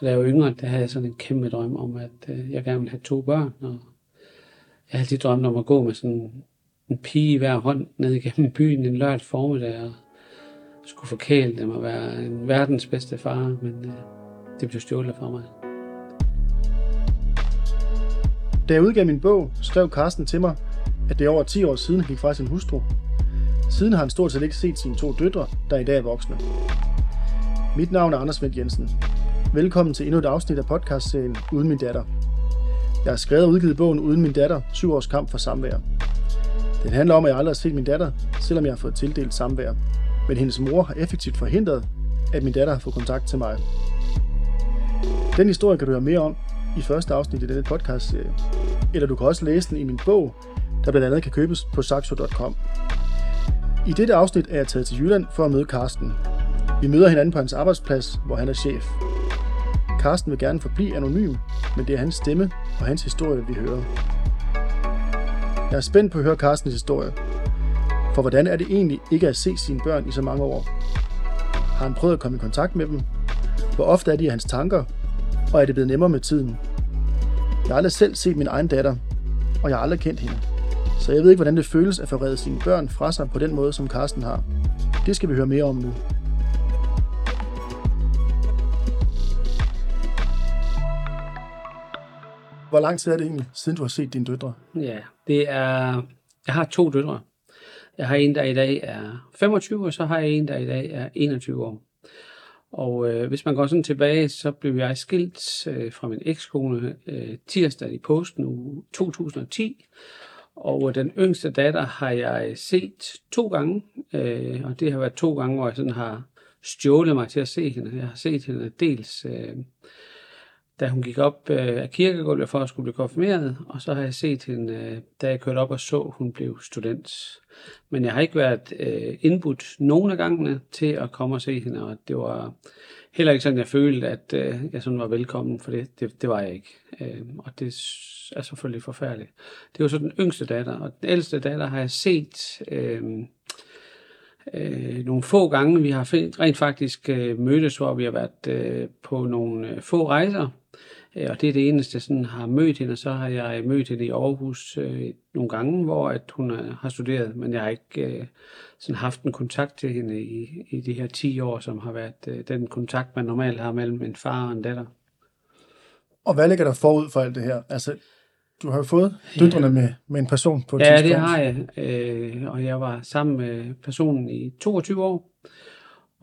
Da jeg var yngre, der havde jeg sådan en kæmpe drøm om, at øh, jeg gerne ville have to børn. Og jeg havde altid drømt om at gå med sådan en pige i hver hånd ned igennem byen en lørdag formiddag og skulle forkæle dem og være en verdens bedste far, men øh, det blev stjålet fra mig. Da jeg udgav min bog, skrev Carsten til mig, at det er over 10 år siden, han gik fra sin hustru. Siden har han stort set ikke set sine to døtre, der i dag er voksne. Mit navn er Anders Vendt Jensen. Velkommen til endnu et afsnit af podcastserien Uden min datter. Jeg har skrevet og udgivet bogen Uden min datter, syv års kamp for samvær. Den handler om, at jeg aldrig har set min datter, selvom jeg har fået tildelt samvær. Men hendes mor har effektivt forhindret, at min datter har fået kontakt til mig. Den historie kan du høre mere om i første afsnit i denne podcastserie. Eller du kan også læse den i min bog, der blandt andet kan købes på saxo.com. I dette afsnit er jeg taget til Jylland for at møde Karsten. Vi møder hinanden på hans arbejdsplads, hvor han er chef. Carsten vil gerne forblive anonym, men det er hans stemme og hans historie, vi hører. Jeg er spændt på at høre Carstens historie. For hvordan er det egentlig ikke at se sine børn i så mange år? Har han prøvet at komme i kontakt med dem? Hvor ofte er de i hans tanker? Og er det blevet nemmere med tiden? Jeg har aldrig selv set min egen datter, og jeg har aldrig kendt hende. Så jeg ved ikke, hvordan det føles at forrede sine børn fra sig på den måde, som Carsten har. Det skal vi høre mere om nu. Hvor lang tid er det egentlig, siden du har set dine døtre? Ja, det er... Jeg har to døtre. Jeg har en, der i dag er 25, og så har jeg en, der i dag er 21 år. Og øh, hvis man går sådan tilbage, så blev jeg skilt øh, fra min ekskone øh, tirsdag i posten uge 2010. Og øh, den yngste datter har jeg set to gange, øh, og det har været to gange, hvor jeg sådan har stjålet mig til at se hende. Jeg har set hende dels, øh, da hun gik op øh, af kirkegulvet for at skulle blive konfirmeret, og så har jeg set hende, øh, da jeg kørte op og så, hun blev student. Men jeg har ikke været øh, indbudt nogen af gangene til at komme og se hende, og det var heller ikke sådan, jeg følte, at øh, jeg sådan var velkommen, for det, det, det var jeg ikke. Øh, og det er selvfølgelig forfærdeligt. Det var så den yngste datter, og den ældste datter har jeg set øh, øh, nogle få gange. Vi har rent faktisk øh, mødtes, hvor vi har været øh, på nogle øh, få rejser, øh, og det er det eneste, jeg sådan har mødt hende. Så har jeg øh, mødt hende i Aarhus øh, nogle gange, hvor at hun er, har studeret, men jeg har ikke øh, sådan haft en kontakt til hende i, i de her 10 år, som har været øh, den kontakt, man normalt har mellem en far og en datter. Og hvad ligger der forud for alt det her? Altså, du har fået døtrene med, med en person på et Ja, tidspunkt. det har jeg. Øh, og jeg var sammen med personen i 22 år.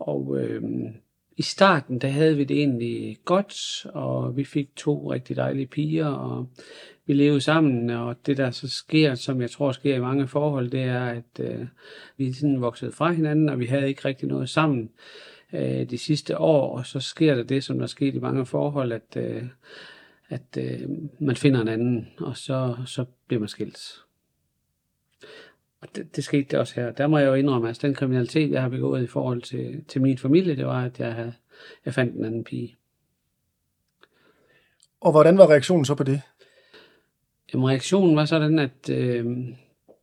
Og øh, i starten, der havde vi det egentlig godt, og vi fik to rigtig dejlige piger, og vi levede sammen, og det der så sker, som jeg tror sker i mange forhold, det er, at øh, vi sådan voksede fra hinanden, og vi havde ikke rigtig noget sammen øh, de sidste år, og så sker der det, som der skete i mange forhold, at, øh, at øh, man finder en anden, og så, så bliver man skilt. Og det, det skete det også her. Der må jeg jo indrømme, at altså, den kriminalitet, jeg har begået i forhold til, til min familie, det var, at jeg, havde, jeg fandt en anden pige. Og hvordan var reaktionen så på det? Jamen, reaktionen var sådan, at øh,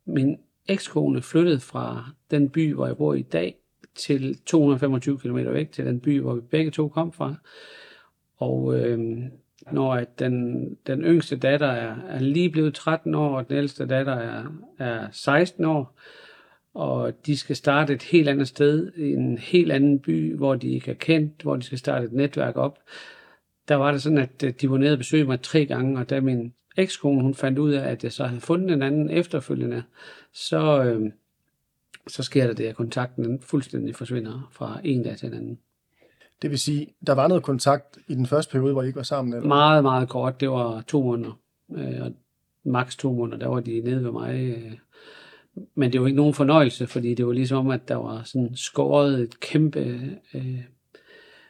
min ekskone flyttede fra den by, hvor jeg bor i dag, til 225 km væk, til den by, hvor vi begge to kom fra. Og øh, når at den, den yngste datter er, er lige blevet 13 år, og den ældste datter er, er 16 år, og de skal starte et helt andet sted, i en helt anden by, hvor de ikke er kendt, hvor de skal starte et netværk op, der var det sådan, at de var nede og besøgte mig tre gange, og da min ekskone hun fandt ud af, at jeg så havde fundet en anden efterfølgende, så, øh, så sker der det, at kontakten den fuldstændig forsvinder fra en dag til en anden. Det vil sige, der var noget kontakt i den første periode, hvor I ikke var sammen? Eller? Meget, meget kort. Det var to måneder. Øh, og maks to måneder, der var de nede ved mig. Øh. Men det var ikke nogen fornøjelse, fordi det var ligesom om, at der var sådan skåret et kæmpe øh,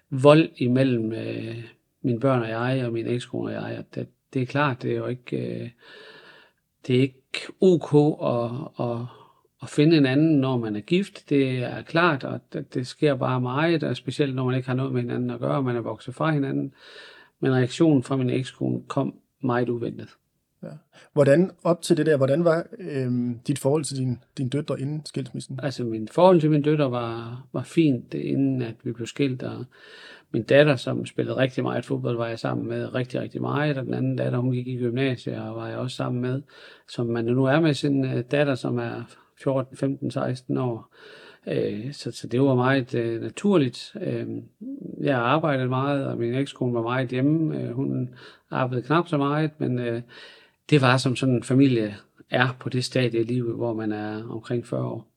vold imellem øh, mine børn og jeg, og min ekskone og jeg. Og det, det er klart, det er jo ikke, øh, det er ikke ok at, at, at finde en anden, når man er gift. Det er klart, og det, det sker bare meget, og specielt når man ikke har noget med hinanden at gøre, og man er vokset fra hinanden. Men reaktionen fra min ekskone kom meget uventet. Ja. Hvordan, op til det der, hvordan var øhm, dit forhold til din, din døtre inden skilsmissen? Altså, min forhold til min døtre var, var fint, inden at vi blev skilt, og min datter, som spillede rigtig meget fodbold, var jeg sammen med rigtig, rigtig meget, og den anden datter, hun gik i gymnasiet, og var jeg også sammen med, som man nu er med sin øh, datter, som er 14, 15, 16 år. Øh, så, så det var meget øh, naturligt. Øh, jeg arbejdede meget, og min ekskone var meget hjemme. Øh, hun arbejdede knap så meget, men øh, det var som sådan en familie er på det stadie i livet, hvor man er omkring 40 år.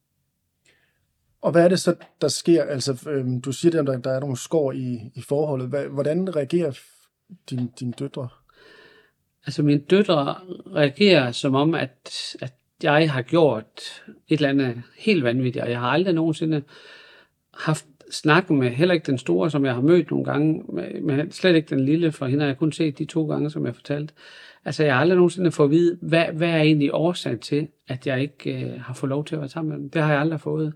Og hvad er det så, der sker? Altså, øhm, du siger, at der, der er nogle skår i, i forholdet. Hvordan reagerer dine din døtre? Altså, mine døtre reagerer som om, at, at jeg har gjort et eller andet helt vanvittigt, og jeg har aldrig nogensinde haft snakken med, heller ikke den store, som jeg har mødt nogle gange, men slet ikke den lille, for hende har jeg kun set de to gange, som jeg fortalte. Altså, jeg har aldrig nogensinde fået at vide, hvad, hvad er egentlig årsagen til, at jeg ikke øh, har fået lov til at være sammen med dem. Det har jeg aldrig fået.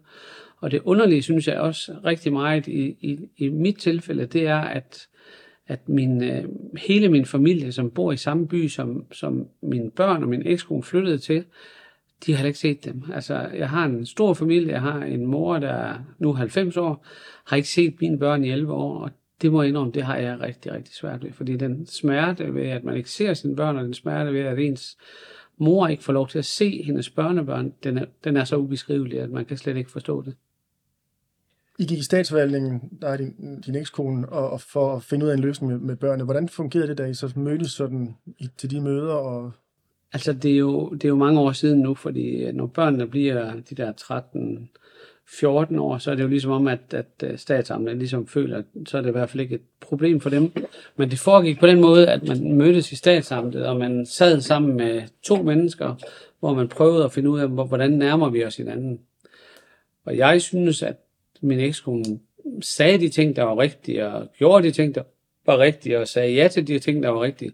Og det underlige, synes jeg også rigtig meget i, i, i mit tilfælde, det er, at, at min, øh, hele min familie, som bor i samme by, som, som mine børn og min ekskone flyttede til, de har ikke set dem. Altså, jeg har en stor familie, jeg har en mor, der er nu 90 år, har ikke set mine børn i 11 år, og det må jeg indrømme, det har jeg rigtig, rigtig svært ved, fordi den smerte ved, at man ikke ser sine børn, og den smerte ved, at ens mor ikke får lov til at se hendes børnebørn, den er, den er så ubeskrivelig, at man kan slet ikke forstå det. I gik i statsforvaltningen, der er din, din ekskone, og, og for at finde ud af en løsning med, med børnene. Hvordan fungerede det, da I så mødtes sådan i, til de møder? Og... Altså, det er, jo, det er jo mange år siden nu, fordi øh, når børnene bliver de der 13 14 år, så er det jo ligesom om, at, at øh, statsamlet ligesom føler, at så er det i hvert fald ikke et problem for dem. Men det foregik på den måde, at man mødtes i statsamlet, og man sad sammen med to mennesker, hvor man prøvede at finde ud af, hvordan nærmer vi os hinanden. Og jeg synes, at min ekskone sagde de ting, der var rigtige, og gjorde de ting, der var rigtige, og sagde ja til de ting, der var rigtige.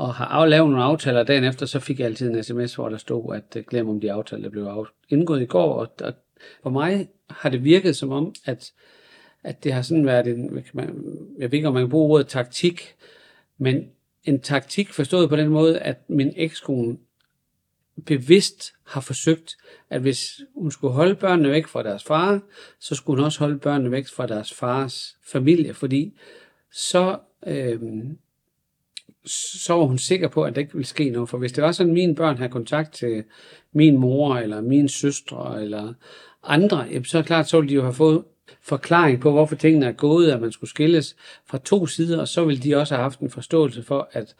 Og har lavet nogle aftaler dagen efter, så fik jeg altid en sms, hvor der stod, at øh, glem om de aftaler, der blev indgået i går. Og, og for mig har det virket som om, at, at det har sådan været en, jeg ved ikke, om man kan bruge ordet taktik, men en taktik forstået på den måde, at min ekskone bevidst har forsøgt, at hvis hun skulle holde børnene væk fra deres far, så skulle hun også holde børnene væk fra deres fars familie, fordi så, øh, så var hun sikker på, at der ikke ville ske noget. For hvis det var sådan, at mine børn havde kontakt til min mor, eller min søstre, eller andre, så er det klart, så ville de jo have fået forklaring på, hvorfor tingene er gået, at man skulle skilles fra to sider, og så ville de også have haft en forståelse for, at,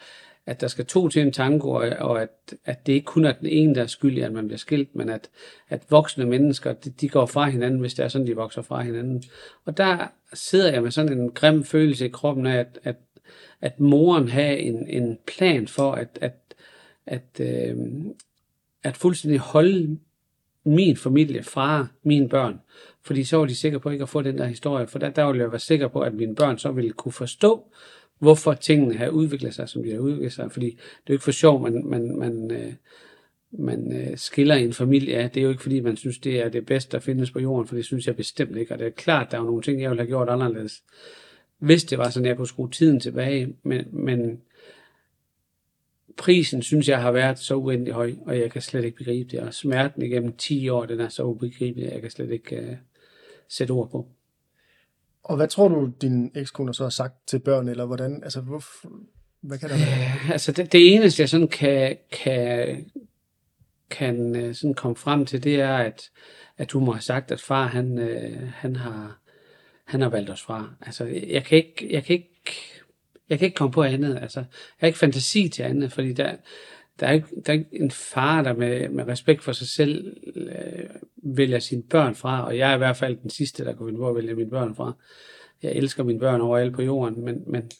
at der skal to til en tango, og at, at det ikke kun er den ene, der er skyldig, at man bliver skilt, men at, at voksne mennesker, de, de går fra hinanden, hvis det er sådan, de vokser fra hinanden. Og der sidder jeg med sådan en grim følelse i kroppen af, at, at, at moren har en, en plan for at, at, at, øh, at fuldstændig holde min familie fra mine børn. Fordi så var de sikre på ikke at få den der historie. For der, der ville jeg være sikker på, at mine børn så ville kunne forstå, hvorfor tingene har udviklet sig, som de har udviklet sig. Fordi det er jo ikke for sjov, man, man, man, øh, man øh, skiller en familie af. Det er jo ikke, fordi man synes, det er det bedste, der findes på jorden, for det synes jeg bestemt ikke. Og det er klart, der er nogle ting, jeg ville have gjort anderledes, hvis det var sådan, at jeg kunne skrue tiden tilbage. Men, men prisen, synes jeg, har været så uendelig høj, og jeg kan slet ikke begribe det. Og smerten igennem 10 år, den er så ubegribelig, at jeg kan slet ikke uh, sætte ord på. Og hvad tror du, din ekskone så har sagt til børn, eller hvordan, altså, hvor, hvad kan der være? Altså, det, det eneste, jeg sådan kan, kan, kan uh, sådan komme frem til, det er, at, at du må have sagt, at far, han, uh, han, har, han har valgt os fra. Altså, jeg kan ikke, jeg kan ikke jeg kan ikke komme på andet. Altså, jeg har ikke fantasi til andet, fordi der, der, er, ikke, der er ikke en far, der med, med respekt for sig selv øh, vælger sine børn fra, og jeg er i hvert fald den sidste, der kunne finde på at vælge mine børn fra. Jeg elsker mine børn overalt på jorden, men, men,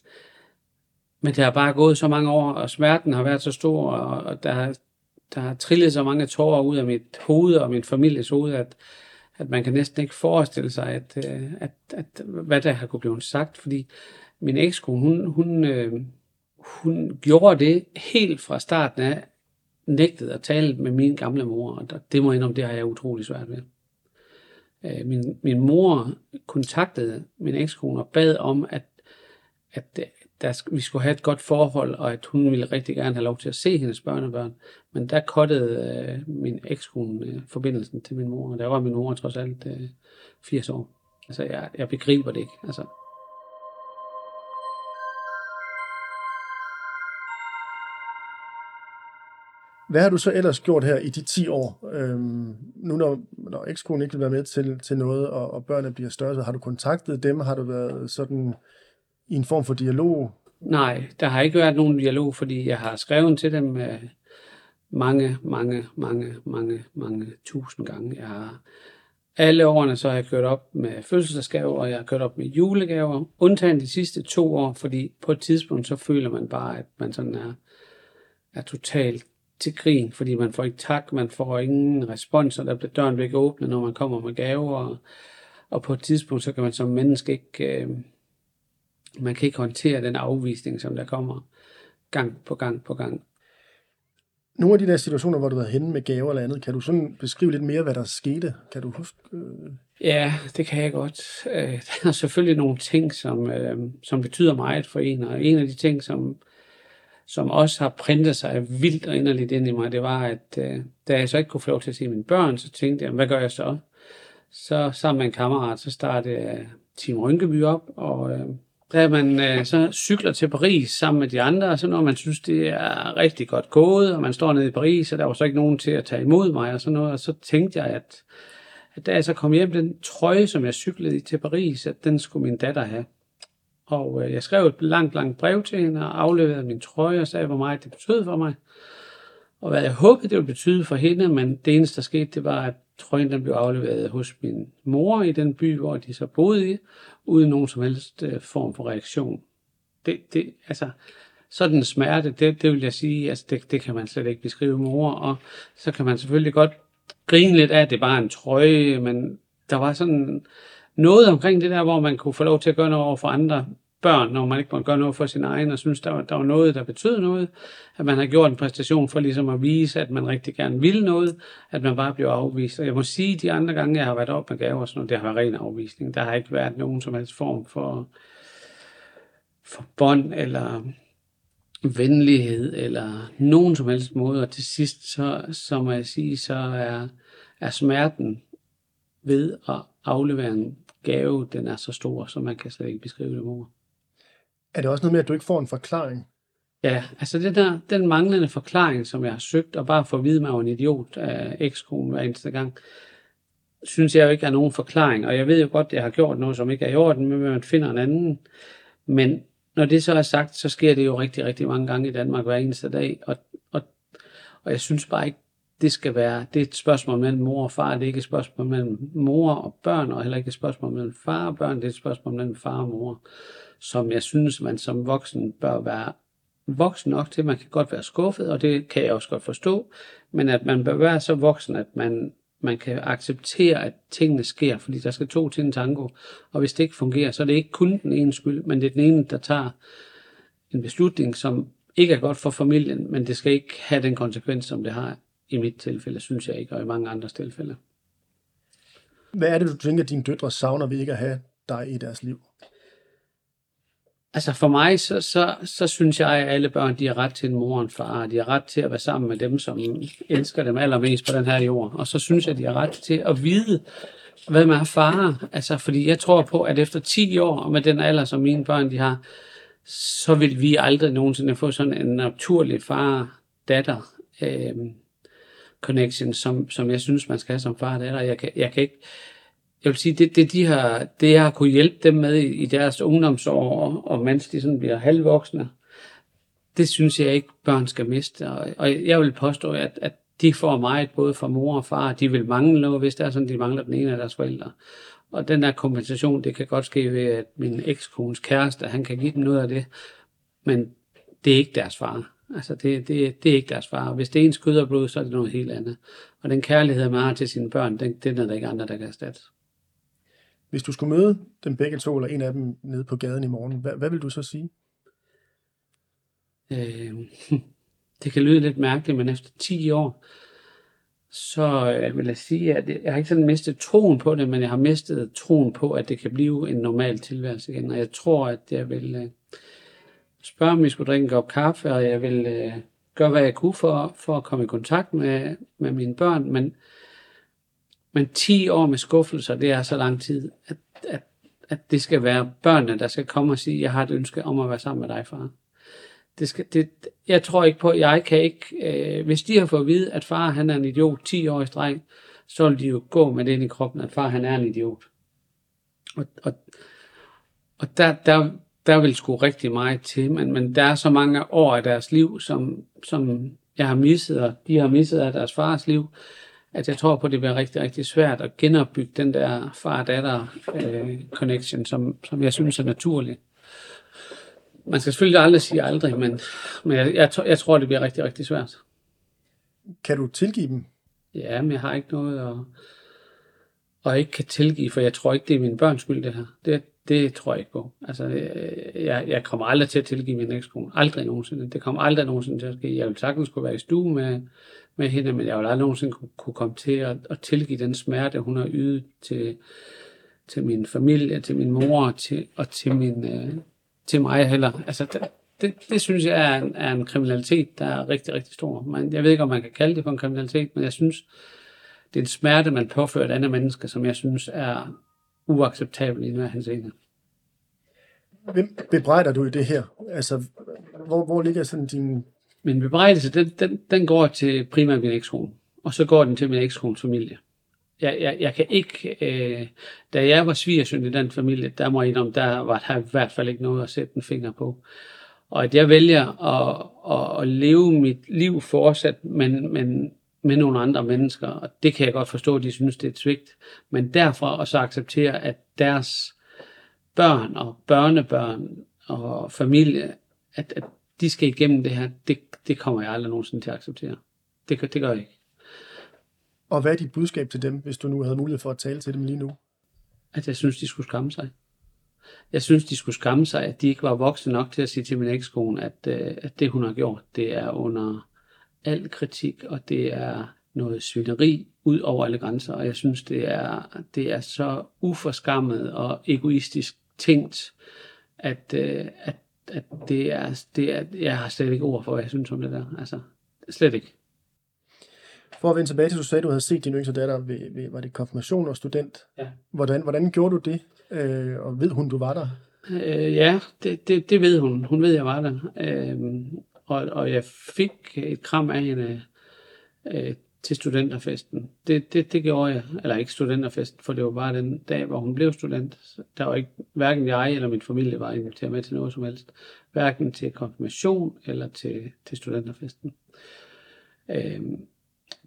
men det har bare gået så mange år, og smerten har været så stor, og, og der, har, der har trillet så mange tårer ud af mit hoved og min families hoved, at, at man kan næsten ikke forestille sig, at, øh, at, at, hvad der har kunne blive sagt, fordi min ekskone, hun, hun, øh, hun gjorde det helt fra starten af, nægtede at tale med min gamle mor, og det må jeg indrømme, det har jeg utrolig svært ved. Øh, min, min mor kontaktede min ekskone og bad om, at, at der, vi skulle have et godt forhold, og at hun ville rigtig gerne have lov til at se hendes børnebørn. Men der kottede øh, min ekskone øh, forbindelsen til min mor, og der var min mor trods alt øh, 80 år. Altså, jeg, jeg begriber det ikke. Altså, Hvad har du så ellers gjort her i de 10 år? Øhm, nu når, når ekskonen ikke vil være med til, til noget, og, og børnene bliver større, så har du kontaktet dem? Har du været sådan i en form for dialog? Nej, der har ikke været nogen dialog, fordi jeg har skrevet til dem øh, mange, mange, mange, mange, mange tusind gange. Jeg har alle årene så har jeg kørt op med fødselsdagsgaver, og jeg har kørt op med julegaver, undtagen de sidste to år, fordi på et tidspunkt så føler man bare, at man sådan er, er totalt til grin, fordi man får ikke tak, man får ingen respons, og der bliver døren ikke åbnet, når man kommer med gaver, og, og på et tidspunkt, så kan man som menneske ikke, øh, man kan ikke håndtere den afvisning, som der kommer gang på gang på gang. Nogle af de der situationer, hvor du var henne med gaver eller andet, kan du sådan beskrive lidt mere, hvad der skete? Kan du huske? Øh... Ja, det kan jeg godt. Øh, der er selvfølgelig nogle ting, som, øh, som betyder meget for en, og en af de ting, som, som også har printet sig vildt og inderligt ind i mig, det var, at da jeg så ikke kunne få lov til at se mine børn, så tænkte jeg, hvad gør jeg så? Så sammen med en kammerat, så startede Team Rynkeby op, og da man øh, så cykler til Paris sammen med de andre, og så når man synes, det er rigtig godt gået, og man står nede i Paris, og der var så ikke nogen til at tage imod mig og sådan noget, og så tænkte jeg, at, at da jeg så kom hjem, den trøje, som jeg cyklede i til Paris, at den skulle min datter have. Og øh, jeg skrev et langt, langt brev til hende og afleverede min trøje og sagde, hvor meget det betød for mig. Og hvad jeg håbede, det ville betyde for hende, men det eneste, der skete, det var, at trøjen den blev afleveret hos min mor i den by, hvor de så boede i, uden nogen som helst øh, form for reaktion. Det, det, altså, sådan en smerte, det, det vil jeg sige, altså det, det kan man slet ikke beskrive mor, og så kan man selvfølgelig godt grine lidt af, at det bare en trøje, men der var sådan noget omkring det der, hvor man kunne få lov til at gøre noget over for andre børn, når man ikke måtte gøre noget for sin egen, og synes, der var, der var noget, der betød noget, at man har gjort en præstation for ligesom at vise, at man rigtig gerne vil noget, at man bare bliver afvist. Og jeg må sige, de andre gange, jeg har været op med gaver og sådan noget, det har været ren afvisning. Der har ikke været nogen som helst form for, for bånd, eller venlighed, eller nogen som helst måde. Og til sidst, så, så må jeg sige, så er, er smerten ved at aflevere en gave, den er så stor, så man kan slet ikke beskrive det, mor. Er det også noget med, at du ikke får en forklaring? Ja, altså det der, den manglende forklaring, som jeg har søgt, og bare for at vide mig en idiot øh, af ekskonen hver eneste gang, synes jeg jo ikke er nogen forklaring. Og jeg ved jo godt, at jeg har gjort noget, som ikke er i orden, men man finder en anden. Men når det så er sagt, så sker det jo rigtig, rigtig mange gange i Danmark hver eneste dag. Og, og, og jeg synes bare ikke, det skal være, det er et spørgsmål mellem mor og far, det er ikke et spørgsmål mellem mor og børn, og heller ikke et spørgsmål mellem far og børn, det er et spørgsmål mellem far og mor som jeg synes, man som voksen bør være voksen nok til, at man kan godt være skuffet, og det kan jeg også godt forstå, men at man bør være så voksen, at man, man kan acceptere, at tingene sker, fordi der skal to til en tango, og hvis det ikke fungerer, så er det ikke kun den ene skyld, men det er den ene, der tager en beslutning, som ikke er godt for familien, men det skal ikke have den konsekvens, som det har i mit tilfælde, synes jeg ikke, og i mange andres tilfælde. Hvad er det, du tænker, at dine døtre savner ved ikke at have dig i deres liv? Altså for mig, så, så, så synes jeg, at alle børn de har ret til en mor og en far. De har ret til at være sammen med dem, som elsker dem allermest på den her jord. Og så synes jeg, at de har ret til at vide, hvad man har far. Altså, fordi jeg tror på, at efter 10 år, og med den alder, som mine børn de har, så vil vi aldrig nogensinde få sådan en naturlig far-datter øh, connection, som, som jeg synes, man skal have som far og datter. Jeg kan, jeg kan ikke, jeg vil sige, det, det, de har, det jeg har kunne hjælpe dem med i, i deres ungdomsår, og, og mens de sådan bliver halvvoksne, det synes jeg ikke, børn skal miste. Og, og jeg vil påstå, at, at de får meget både fra mor og far. De vil mangle noget, hvis det er sådan, de mangler den ene af deres forældre. Og den der kompensation, det kan godt ske ved, at min ekskones kæreste, han kan give dem noget af det. Men det er ikke deres far. Altså, det, det, det er ikke deres far. Hvis det er ens kød og blod, så er det noget helt andet. Og den kærlighed, man har til sine børn, den, den er der ikke andre, der kan erstatte. Hvis du skulle møde dem begge to, eller en af dem nede på gaden i morgen, hvad, hvad vil du så sige? Øh, det kan lyde lidt mærkeligt, men efter 10 år, så øh, vil jeg sige, at jeg har ikke sådan mistet troen på det, men jeg har mistet troen på, at det kan blive en normal tilværelse igen. Og jeg tror, at jeg vil, øh, spørge, om vi skulle drikke en kop kaffe, og jeg vil øh, gøre, hvad jeg kunne for, for at komme i kontakt med, med mine børn, men, men 10 år med skuffelser, det er så lang tid, at, at, at det skal være børnene, der skal komme og sige, jeg har et ønske om at være sammen med dig, far. Det skal, det, jeg tror ikke på, jeg kan ikke, øh, hvis de har fået at vide, at far han er en idiot 10 år i streg, så vil de jo gå med det ind i kroppen, at far han er en idiot. Og, og, og der, der, der vil sgu rigtig meget til, men, men der er så mange år i deres liv, som, som jeg har misset, og de har misset af deres fars liv, at jeg tror på, at det bliver rigtig, rigtig svært at genopbygge den der far-datter-connection, som, som jeg synes er naturlig. Man skal selvfølgelig aldrig sige aldrig, men, men jeg, jeg, jeg tror, det bliver rigtig, rigtig svært. Kan du tilgive dem? Ja, men jeg har ikke noget at, og ikke kan tilgive, for jeg tror ikke, det er min børns skyld, det her. Det, det tror jeg ikke på. Altså, jeg, jeg kommer aldrig til at tilgive min ekskone. Aldrig nogensinde. Det kommer aldrig nogensinde til at ske. Jeg vil sagtens kunne være i stue med, med hende, men jeg vil aldrig nogensinde kunne, kunne komme til at, at tilgive den smerte, hun har ydet til, til min familie, til min mor til, og til, min, øh, til mig heller. Altså, det, det, det synes jeg er en, er en kriminalitet, der er rigtig, rigtig stor. Men jeg ved ikke, om man kan kalde det for en kriminalitet, men jeg synes, det er en smerte, man påfører et andet menneske, som jeg synes er uacceptabel i hans ene. Hvem bebrejder du i det her? Altså, hvor, hvor ligger sådan din... Min bebrejdelse, den, den, den går til primært min ekskone, og så går den til min ekskones familie. Jeg, jeg, jeg kan ikke, øh, da jeg var svigersøn i den familie, der må jeg indrømme, der var der i hvert fald ikke noget at sætte en finger på. Og at jeg vælger at, at, at leve mit liv fortsat, men, men med nogle andre mennesker, og det kan jeg godt forstå, at de synes, det er et svigt. Men derfra også acceptere, at deres børn og børnebørn og familie, at, at de skal igennem det her, det, det kommer jeg aldrig nogensinde til at acceptere. Det, det gør jeg ikke. Og hvad er dit budskab til dem, hvis du nu havde mulighed for at tale til dem lige nu? At jeg synes, de skulle skamme sig. Jeg synes, de skulle skamme sig, at de ikke var voksne nok til at sige til min ekskone, at, øh, at det, hun har gjort, det er under al kritik, og det er noget svineri ud over alle grænser, og jeg synes, det er, det er så uforskammet og egoistisk tænkt, at, øh, at, at det, er, det er, jeg har slet ikke ord for, hvad jeg synes om det der. Altså, slet ikke. For at vende tilbage til, du sagde, du havde set din yngste datter ved, ved var det konfirmation og student. Ja. Hvordan, hvordan gjorde du det? Øh, og ved hun, du var der? Øh, ja, det, det, det ved hun. Hun ved, jeg var der. Øh, og, og jeg fik et kram af hende øh, til studenterfesten. Det, det, det gjorde jeg, eller ikke studenterfesten, for det var bare den dag, hvor hun blev student. Der var ikke, hverken jeg eller min familie var inviteret med til noget som helst. Hverken til konfirmation eller til, til studenterfesten. Øhm,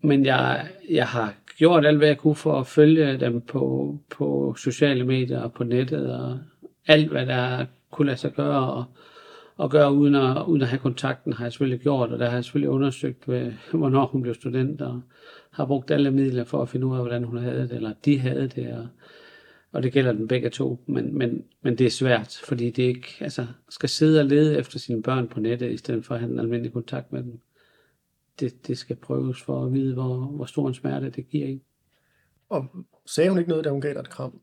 men jeg, jeg har gjort alt, hvad jeg kunne for at følge dem på, på sociale medier og på nettet, og alt, hvad der kunne lade sig gøre, og, og gøre uden at, uden at have kontakten, har jeg selvfølgelig gjort, og der har jeg selvfølgelig undersøgt, hvad, hvornår hun blev student, og har brugt alle midler for at finde ud af, hvordan hun havde det, eller de havde det, og, og det gælder den begge to, men, men, men det er svært, fordi det ikke, altså, skal sidde og lede efter sine børn på nettet, i stedet for at have en almindelig kontakt med dem. Det, det skal prøves for at vide, hvor, hvor stor en smerte det giver en. Og sagde hun ikke noget, da hun gav dig et kram?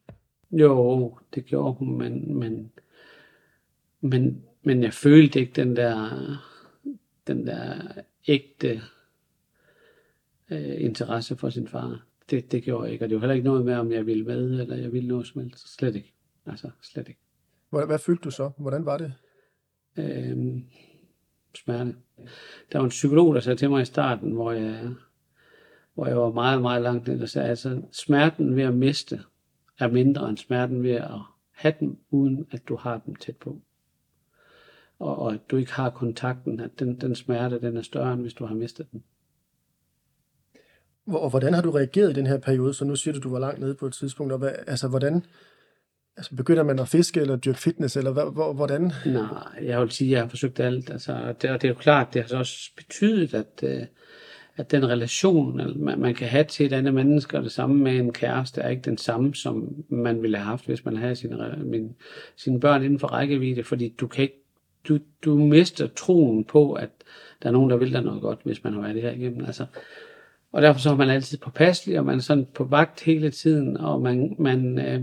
Jo, det gjorde hun, men, men, men men jeg følte ikke den der, den der ægte øh, interesse for sin far. Det, det gjorde jeg ikke, og det var heller ikke noget med, om jeg ville med, eller jeg ville noget som helst. Slet ikke. Altså, slet ikke. Hvad, hvad følte du så? Hvordan var det? Øhm, smerte. Der var en psykolog, der sagde til mig i starten, hvor jeg, hvor jeg var meget, meget langt ned, der sagde, altså, smerten ved at miste er mindre end smerten ved at have dem, uden at du har dem tæt på og, og at du ikke har kontakten, at den, den smerte, den er større, end hvis du har mistet den. Og hvordan har du reageret i den her periode? Så nu siger du, du var langt nede på et tidspunkt. Og hvad, altså, hvordan, altså, begynder man at fiske eller dyrke fitness, eller hvad, hvordan? Nej, jeg vil sige, at jeg har forsøgt alt. Altså, det, og det er jo klart, det har så også betydet, at, øh, at den relation, man, man kan have til et andet menneske, og det samme med en kæreste, er ikke den samme, som man ville have haft, hvis man havde sine, min, sine børn inden for rækkevidde, fordi du kan ikke du, du mister troen på, at der er nogen, der vil dig noget godt, hvis man har været det her igennem. Altså, og derfor så er man altid påpasselig, og man er sådan på vagt hele tiden, og man, man, øh,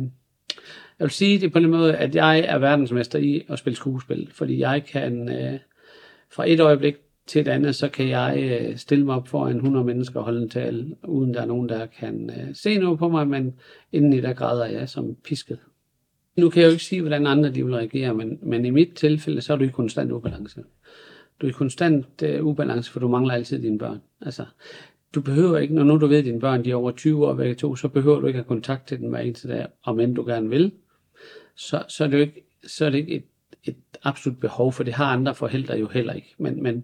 Jeg vil sige det på den måde, at jeg er verdensmester i at spille skuespil, fordi jeg kan øh, fra et øjeblik til et andet, så kan jeg øh, stille mig op foran 100 mennesker og holde en tale, uden der er nogen, der kan øh, se noget på mig, men indeni der græder jeg som pisket. Nu kan jeg jo ikke sige, hvordan andre de vil reagere, men, men i mit tilfælde, så er du i konstant ubalance. Du er i konstant øh, ubalance, for du mangler altid dine børn. Altså, du behøver ikke, når nu du ved, at dine børn de er over 20 år begge to, så behøver du ikke have kontakt til dem hver eneste dag, om end du gerne vil. Så, så er det jo ikke, så er det ikke et, et absolut behov, for det har andre forældre jo heller ikke. Men, men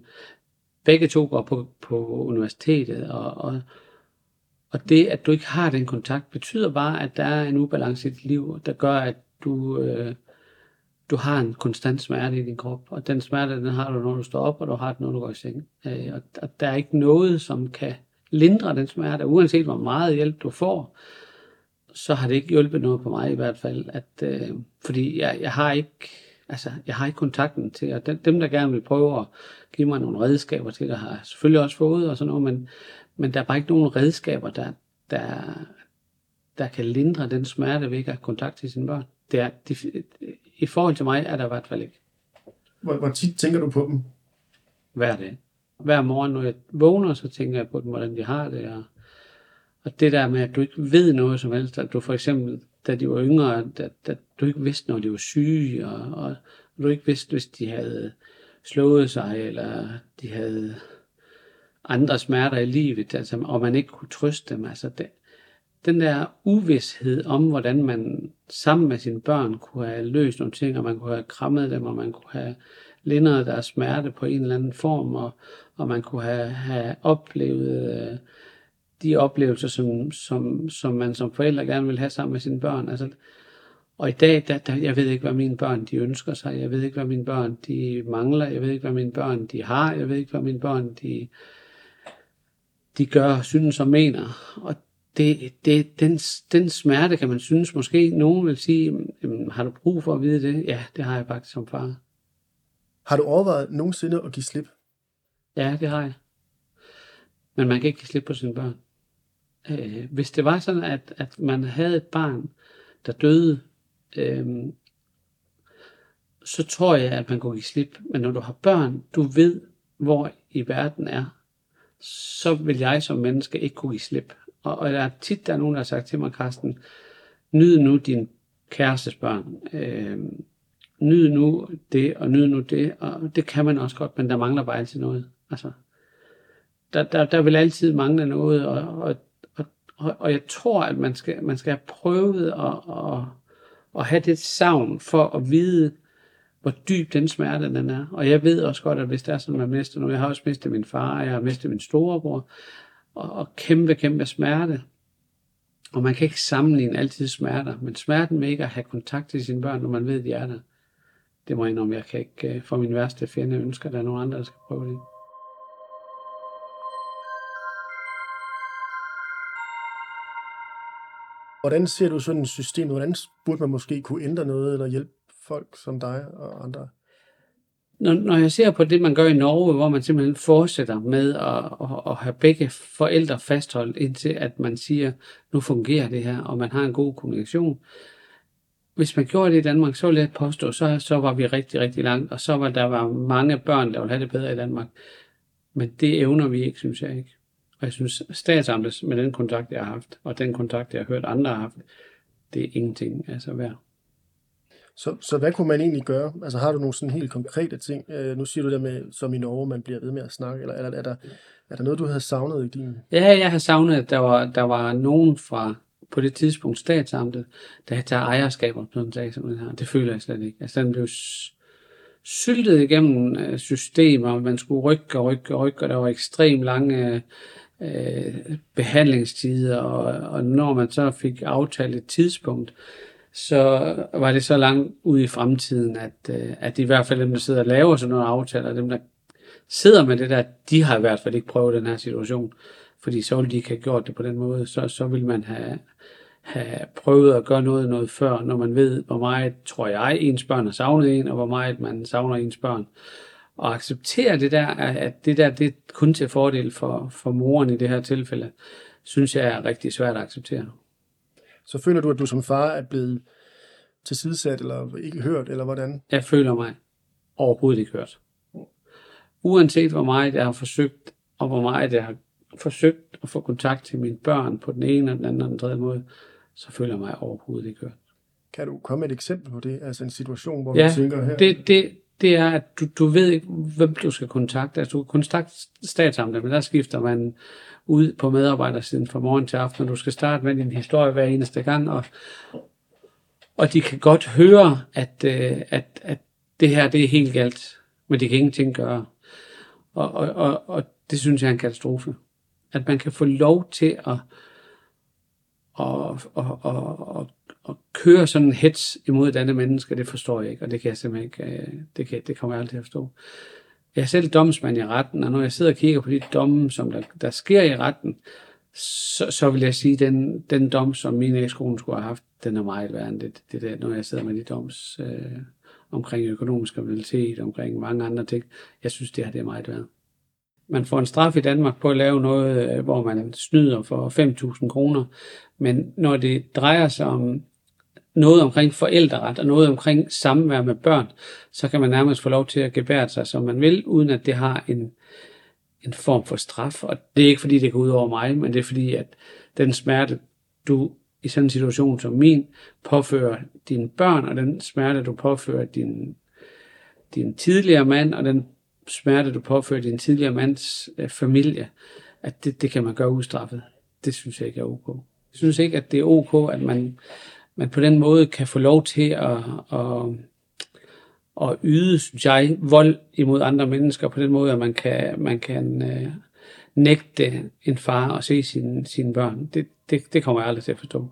begge to går på, på universitetet, og, og, og det, at du ikke har den kontakt, betyder bare, at der er en ubalance i dit liv, der gør, at du, øh, du har en konstant smerte i din krop, og den smerte, den har du, når du står op, og du har den, når du går i seng. Øh, og, og der er ikke noget, som kan lindre den smerte, uanset hvor meget hjælp du får, så har det ikke hjulpet noget på mig i hvert fald, at, øh, fordi jeg, jeg har ikke altså, jeg har ikke kontakten til, og dem, der gerne vil prøve at give mig nogle redskaber til, der har jeg selvfølgelig også fået og sådan noget, men, men der er bare ikke nogen redskaber, der, der, der kan lindre den smerte ved ikke at have kontakt til sine børn. Det er, de, I forhold til mig er der i hvert fald ikke. Hvor, hvor tit tænker du på dem? Hver dag. Hver morgen, når jeg vågner, så tænker jeg på dem, hvordan de har det. Og, og det der med, at du ikke ved noget som helst, at du for eksempel, da de var yngre, at, at du ikke vidste, når de var syge, og, og du ikke vidste, hvis de havde slået sig, eller de havde andre smerter i livet, altså, og man ikke kunne trøste dem. Altså det, den der uvidshed om, hvordan man sammen med sine børn kunne have løst nogle ting, og man kunne have krammet dem, og man kunne have lindret deres smerte på en eller anden form, og, og man kunne have, have oplevet øh, de oplevelser, som, som, som man som forældre gerne vil have sammen med sine børn. Altså, og i dag, der, der, jeg ved ikke, hvad mine børn de ønsker sig. Jeg ved ikke, hvad mine børn de mangler. Jeg ved ikke, hvad mine børn de har. Jeg ved ikke, hvad mine børn de, de gør, synes og mener. Og det, det, den, den smerte, kan man synes, måske nogen vil sige, jamen, har du brug for at vide det? Ja, det har jeg faktisk som far. Har du overvejet nogensinde at give slip? Ja, det har jeg. Men man kan ikke give slip på sine børn. Øh, hvis det var sådan, at, at man havde et barn, der døde, øh, så tror jeg, at man kunne give slip. Men når du har børn, du ved, hvor i verden er, så vil jeg som menneske ikke kunne give slip. Og, og der er tit, der er nogen, der har sagt til mig, Karsten, nyd nu din kærestes børn. Øh, nyd nu det, og nyd nu det. Og det kan man også godt, men der mangler bare altid noget. Altså, der, der, der vil altid mangle noget, og, og, og, og jeg tror, at man skal, man skal have prøvet at, at, at have det savn for at vide, hvor dyb den smerte den er. Og jeg ved også godt, at hvis det er sådan, at man mister nu, jeg har også mistet min far, jeg har mistet min storebror, og, og kæmpe, kæmpe smerte. Og man kan ikke sammenligne altid smerter, men smerten ved ikke at have kontakt til sine børn, når man ved, at de er der. Det må jeg indrømme, jeg kan ikke øh, for min værste fjende ønsker, at der er nogen andre, der skal prøve det. Hvordan ser du sådan et system? Hvordan burde man måske kunne ændre noget, eller hjælpe folk som dig og andre? Når, når jeg ser på det, man gør i Norge, hvor man simpelthen fortsætter med at, at, at have begge forældre fastholdt, indtil at man siger, nu fungerer det her, og man har en god kommunikation. Hvis man gjorde det i Danmark, så ville jeg påstå, så, så var vi rigtig, rigtig langt, og så var der var mange børn, der ville have det bedre i Danmark. Men det evner vi ikke, synes jeg ikke. Og jeg synes, statsamtet med den kontakt, jeg har haft, og den kontakt, jeg har hørt andre har haft, det er ingenting altså værd. Så, så hvad kunne man egentlig gøre? Altså har du nogle sådan helt konkrete ting? Øh, nu siger du det med, som i Norge, man bliver ved med at snakke, eller eller er der, er der noget, du havde savnet i din? Ja, jeg har savnet, at der var, der var nogen fra på det tidspunkt statsamtet, der tager ejerskab om sådan en sag som den her. Det føler jeg slet ikke. Altså den blev syltet igennem øh, systemer, man skulle rykke og rykke og rykke, og der var ekstremt lange øh, behandlingstider, og, og når man så fik aftalt et tidspunkt, så var det så langt ud i fremtiden, at, øh, at i hvert fald dem, der sidder og laver sådan nogle aftaler, dem, der sidder med det der, de har i hvert fald ikke prøvet den her situation, fordi så ville de ikke have gjort det på den måde, så, så ville man have, have prøvet at gøre noget noget før, når man ved, hvor meget, tror jeg, ens børn har savnet en, og hvor meget man savner ens børn og acceptere det der, at det der det er kun til fordel for, for moren i det her tilfælde, synes jeg er rigtig svært at acceptere. Så føler du, at du som far er blevet tilsidesat, eller ikke hørt, eller hvordan? Jeg føler mig overhovedet ikke hørt. Uanset hvor meget jeg har forsøgt, og hvor meget jeg har forsøgt at få kontakt til mine børn på den ene, den anden og den tredje måde, så føler jeg mig overhovedet ikke hørt. Kan du komme med et eksempel på det? Altså en situation, hvor Ja, du tænker her? Det, det, det er, at du, du ved ikke, hvem du skal kontakte. Altså, du kan kontakte statsamtet, men der skifter man ud på medarbejdersiden fra morgen til aften, og du skal starte med din historie hver eneste gang, og, og de kan godt høre, at, øh, at, at det her det er helt galt, men de kan ingenting gøre. Og, og, og, og det synes jeg er en katastrofe. At man kan få lov til at, at, at, at, at, at køre sådan en hets imod et andet menneske, det forstår jeg ikke, og det kan jeg simpelthen ikke, øh, det, kan, det kommer jeg aldrig til at forstå. Jeg er selv domsmand i retten, og når jeg sidder og kigger på de domme, som der, der sker i retten, så, så vil jeg sige, at den, den dom, som min ekskone skulle have haft, den er meget værre end det, det der, når jeg sidder med de doms øh, omkring økonomisk kriminalitet, omkring mange andre ting. Jeg synes, det her det er meget værre. Man får en straf i Danmark på at lave noget, øh, hvor man snyder for 5.000 kroner, men når det drejer sig om noget omkring forældreret og noget omkring samvær med børn, så kan man nærmest få lov til at gebære sig, som man vil, uden at det har en, en form for straf. Og det er ikke fordi, det går ud over mig, men det er fordi, at den smerte, du i sådan en situation som min, påfører dine børn, og den smerte, du påfører din, din tidligere mand, og den smerte, du påfører din tidligere mands øh, familie, at det, det kan man gøre ustraffet. Det synes jeg ikke er ok. Jeg synes ikke, at det er ok, at man, man på den måde kan få lov til at, at, at yde, synes jeg, vold imod andre mennesker på den måde, at man kan, man kan øh, nægte en far at se sine, sine børn. Det, det, det kommer jeg aldrig til at forstå.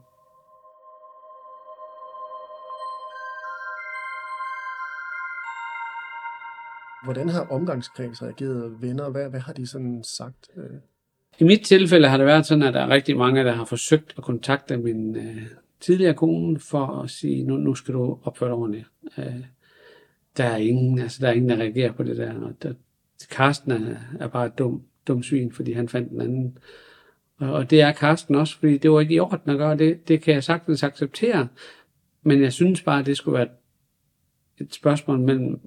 Hvordan har omgangskreds reageret, venner? Hvad, hvad har de sådan sagt? Øh, I mit tilfælde har det været sådan, at der er rigtig mange, der har forsøgt at kontakte min øh, tidligere konen for at sige, nu, nu skal du opføre dig ordentligt. Øh, der er ingen, altså der er ingen, der reagerer på det der. Og der Karsten er, er bare et dum, dum svin, fordi han fandt den anden. Og, og det er Karsten også, fordi det var ikke i orden at gøre det. Det kan jeg sagtens acceptere. Men jeg synes bare, at det skulle være et spørgsmål mellem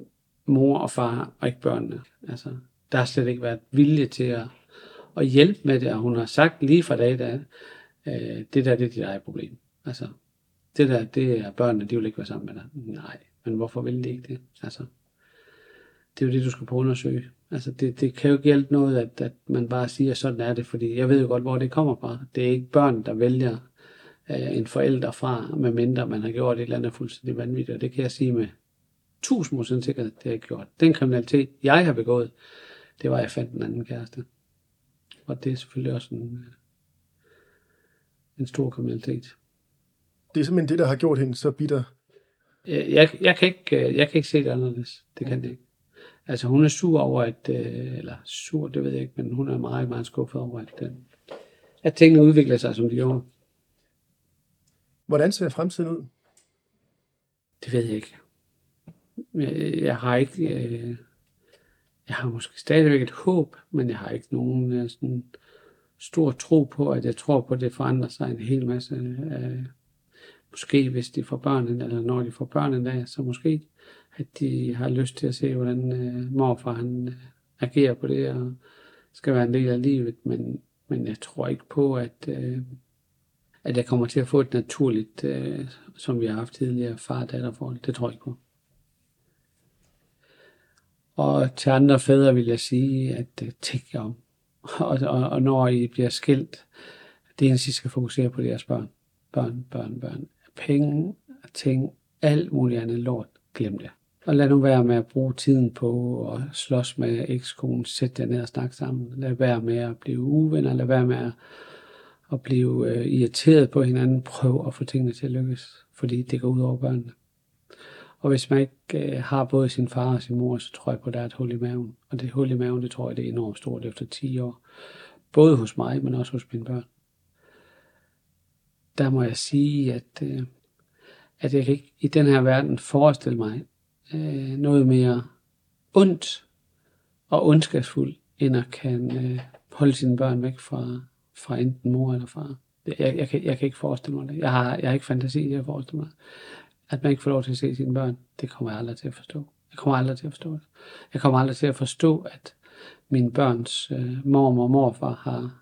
mor og far, og ikke børnene. Altså, der har slet ikke været vilje til at, at hjælpe med det, og hun har sagt lige fra dag da, øh, det der, det er dit eget problem. Altså, det der, det er børnene, de vil ikke være sammen med dig. Nej, men hvorfor vil de ikke det? Altså, det er jo det, du skal prøve at undersøge. Altså, det, det kan jo ikke hjælpe noget, at, at man bare siger, at sådan er det, fordi jeg ved jo godt, hvor det kommer fra. Det er ikke børn, der vælger øh, en forælder fra, medmindre man har gjort et eller andet fuldstændig vanvittigt, og det kan jeg sige med 1000 procent sikkerhed, det har jeg gjort. Den kriminalitet, jeg har begået, det var, at jeg fandt en anden kæreste. Og det er selvfølgelig også en, øh, en stor kriminalitet det er simpelthen det, der har gjort hende så bitter. Jeg, jeg, jeg, kan ikke, øh, jeg kan ikke se det anderledes. Det kan det ikke. Altså hun er sur over, at, øh, eller sur, det ved jeg ikke, men hun er meget, meget skuffet over, at, øh, at tingene udvikler sig, som de gjorde. Hvordan ser fremtiden ud? Det ved jeg ikke. Jeg, jeg har ikke... Øh, jeg har måske stadigvæk et håb, men jeg har ikke nogen øh, sådan stor tro på, at jeg tror på, at det forandrer sig en hel masse. Øh, måske hvis de får børn, eller når de får børn en dag, så måske, at de har lyst til at se, hvordan øh, morfar han øh, agerer på det, og skal være en del af livet, men, men jeg tror ikke på, at, øh, at jeg kommer til at få et naturligt, øh, som vi har haft tidligere, far-datter-forhold. Det tror jeg ikke på. Og til andre fædre vil jeg sige, at øh, tænk jer om. Og, og, og når I bliver skilt, det eneste, I skal fokusere på, det er jeres børn. Børn, børn, børn. Penge, ting, alt muligt andet lort, glem det. Og lad nu være med at bruge tiden på at slås med ekskonen, sætte jer ned og snakke sammen. Lad være med at blive uvenner, lad være med at, at blive øh, irriteret på hinanden. Prøv at få tingene til at lykkes, fordi det går ud over børnene. Og hvis man ikke øh, har både sin far og sin mor, så tror jeg på, at der er et hul i maven. Og det hul i maven, det tror jeg, det er enormt stort efter 10 år. Både hos mig, men også hos mine børn. Der må jeg sige, at, øh, at jeg kan ikke i den her verden forestille mig øh, noget mere ondt og ondskabsfuldt, end at kan øh, holde sine børn væk fra, fra enten mor eller far. Jeg, jeg, kan, jeg kan ikke forestille mig det. Jeg har, jeg har ikke fantasi til at forestille mig. at man ikke får lov til at se sine børn, det kommer jeg aldrig til at forstå. Jeg kommer aldrig til at forstå det. Jeg kommer aldrig til at forstå, at mine børns øh, mormor og morfar har,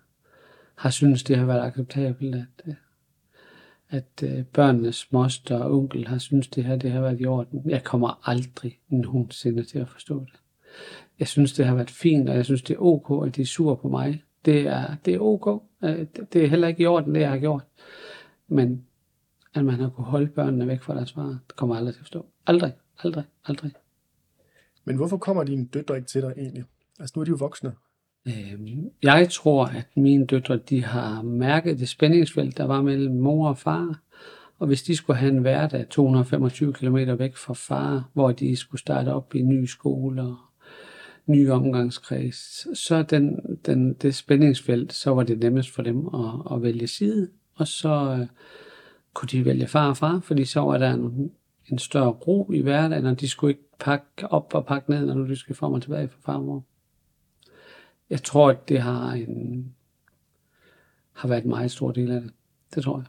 har synes det har været acceptabelt, at, øh, at øh, børnenes moster og onkel har synes det her det har været i orden. Jeg kommer aldrig nogensinde til at forstå det. Jeg synes, det har været fint, og jeg synes, det er ok, at de er sur på mig. Det er, det er ok. Øh, det er heller ikke i orden, det jeg har gjort. Men at man har kunne holde børnene væk fra deres far, det kommer jeg aldrig til at forstå. Aldrig, aldrig, aldrig. Men hvorfor kommer dine døtre ikke til dig egentlig? Altså nu er de jo voksne. Øhm, jeg tror, at mine døtre, de har mærket det spændingsfelt, der var mellem mor og far. Og hvis de skulle have en hverdag 225 km væk fra far, hvor de skulle starte op i ny skole og ny omgangskreds, så den, den, det spændingsfelt, så var det nemmest for dem at, at vælge side. Og så øh, kunne de vælge far og far, fordi så var der en, en større ro i hverdagen, og de skulle ikke pakke op og pakke ned, når nu de skal frem og tilbage fra far og mor. Jeg tror, at det har, en, har været en meget stor del af det. Det tror jeg.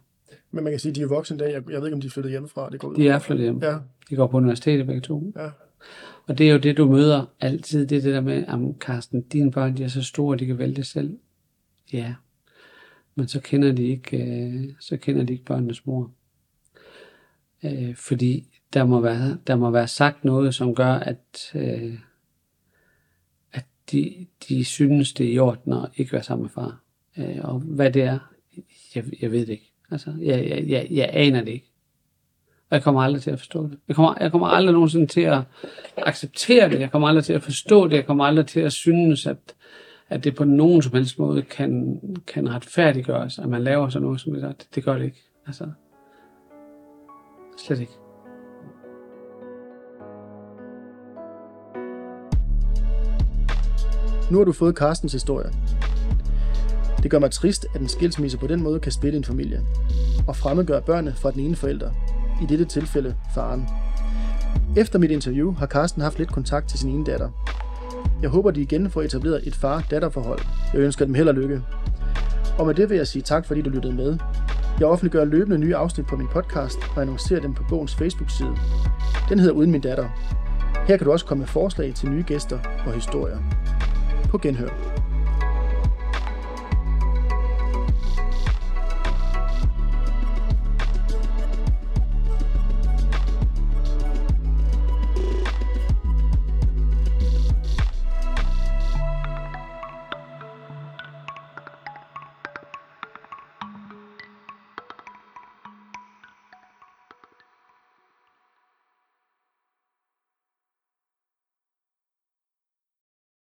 Men man kan sige, at de er voksne i dag. Jeg, jeg ved ikke, om de er flyttet hjemmefra. Det går ud. De er flyttet hjem. Ja, De går på universitetet begge to. ja. Og det er jo det, du møder altid. Det er det der med, at Carsten, dine børn de er så store, de kan vælge selv. Ja. Men så kender de ikke, øh, så kender de ikke børnenes mor. Øh, fordi der må, være, der må være sagt noget, som gør, at, øh, at de, de synes, det er i orden at ikke være sammen med far. Øh, og hvad det er, jeg, jeg ved det ikke. Altså, jeg, jeg, jeg, jeg aner det ikke. Og jeg kommer aldrig til at forstå det. Jeg kommer, jeg kommer aldrig nogensinde til at acceptere det. Jeg kommer aldrig til at forstå det. Jeg kommer aldrig til at synes, at, at det på nogen som helst måde kan, kan retfærdiggøres, at man laver sådan noget som det der. Det, det gør det ikke. Altså, slet ikke. Nu har du fået Carstens historie. Det gør mig trist, at en skilsmisse på den måde kan splitte en familie og fremmedgøre børnene fra den ene forælder, i dette tilfælde faren. Efter mit interview har Carsten haft lidt kontakt til sin ene datter. Jeg håber, de igen får etableret et far-datter-forhold. Jeg ønsker dem held og lykke. Og med det vil jeg sige tak, fordi du lyttede med. Jeg offentliggør løbende nye afsnit på min podcast og annoncerer dem på bogens Facebook-side. Den hedder Uden min datter. Her kan du også komme med forslag til nye gæster og historier. På genhør.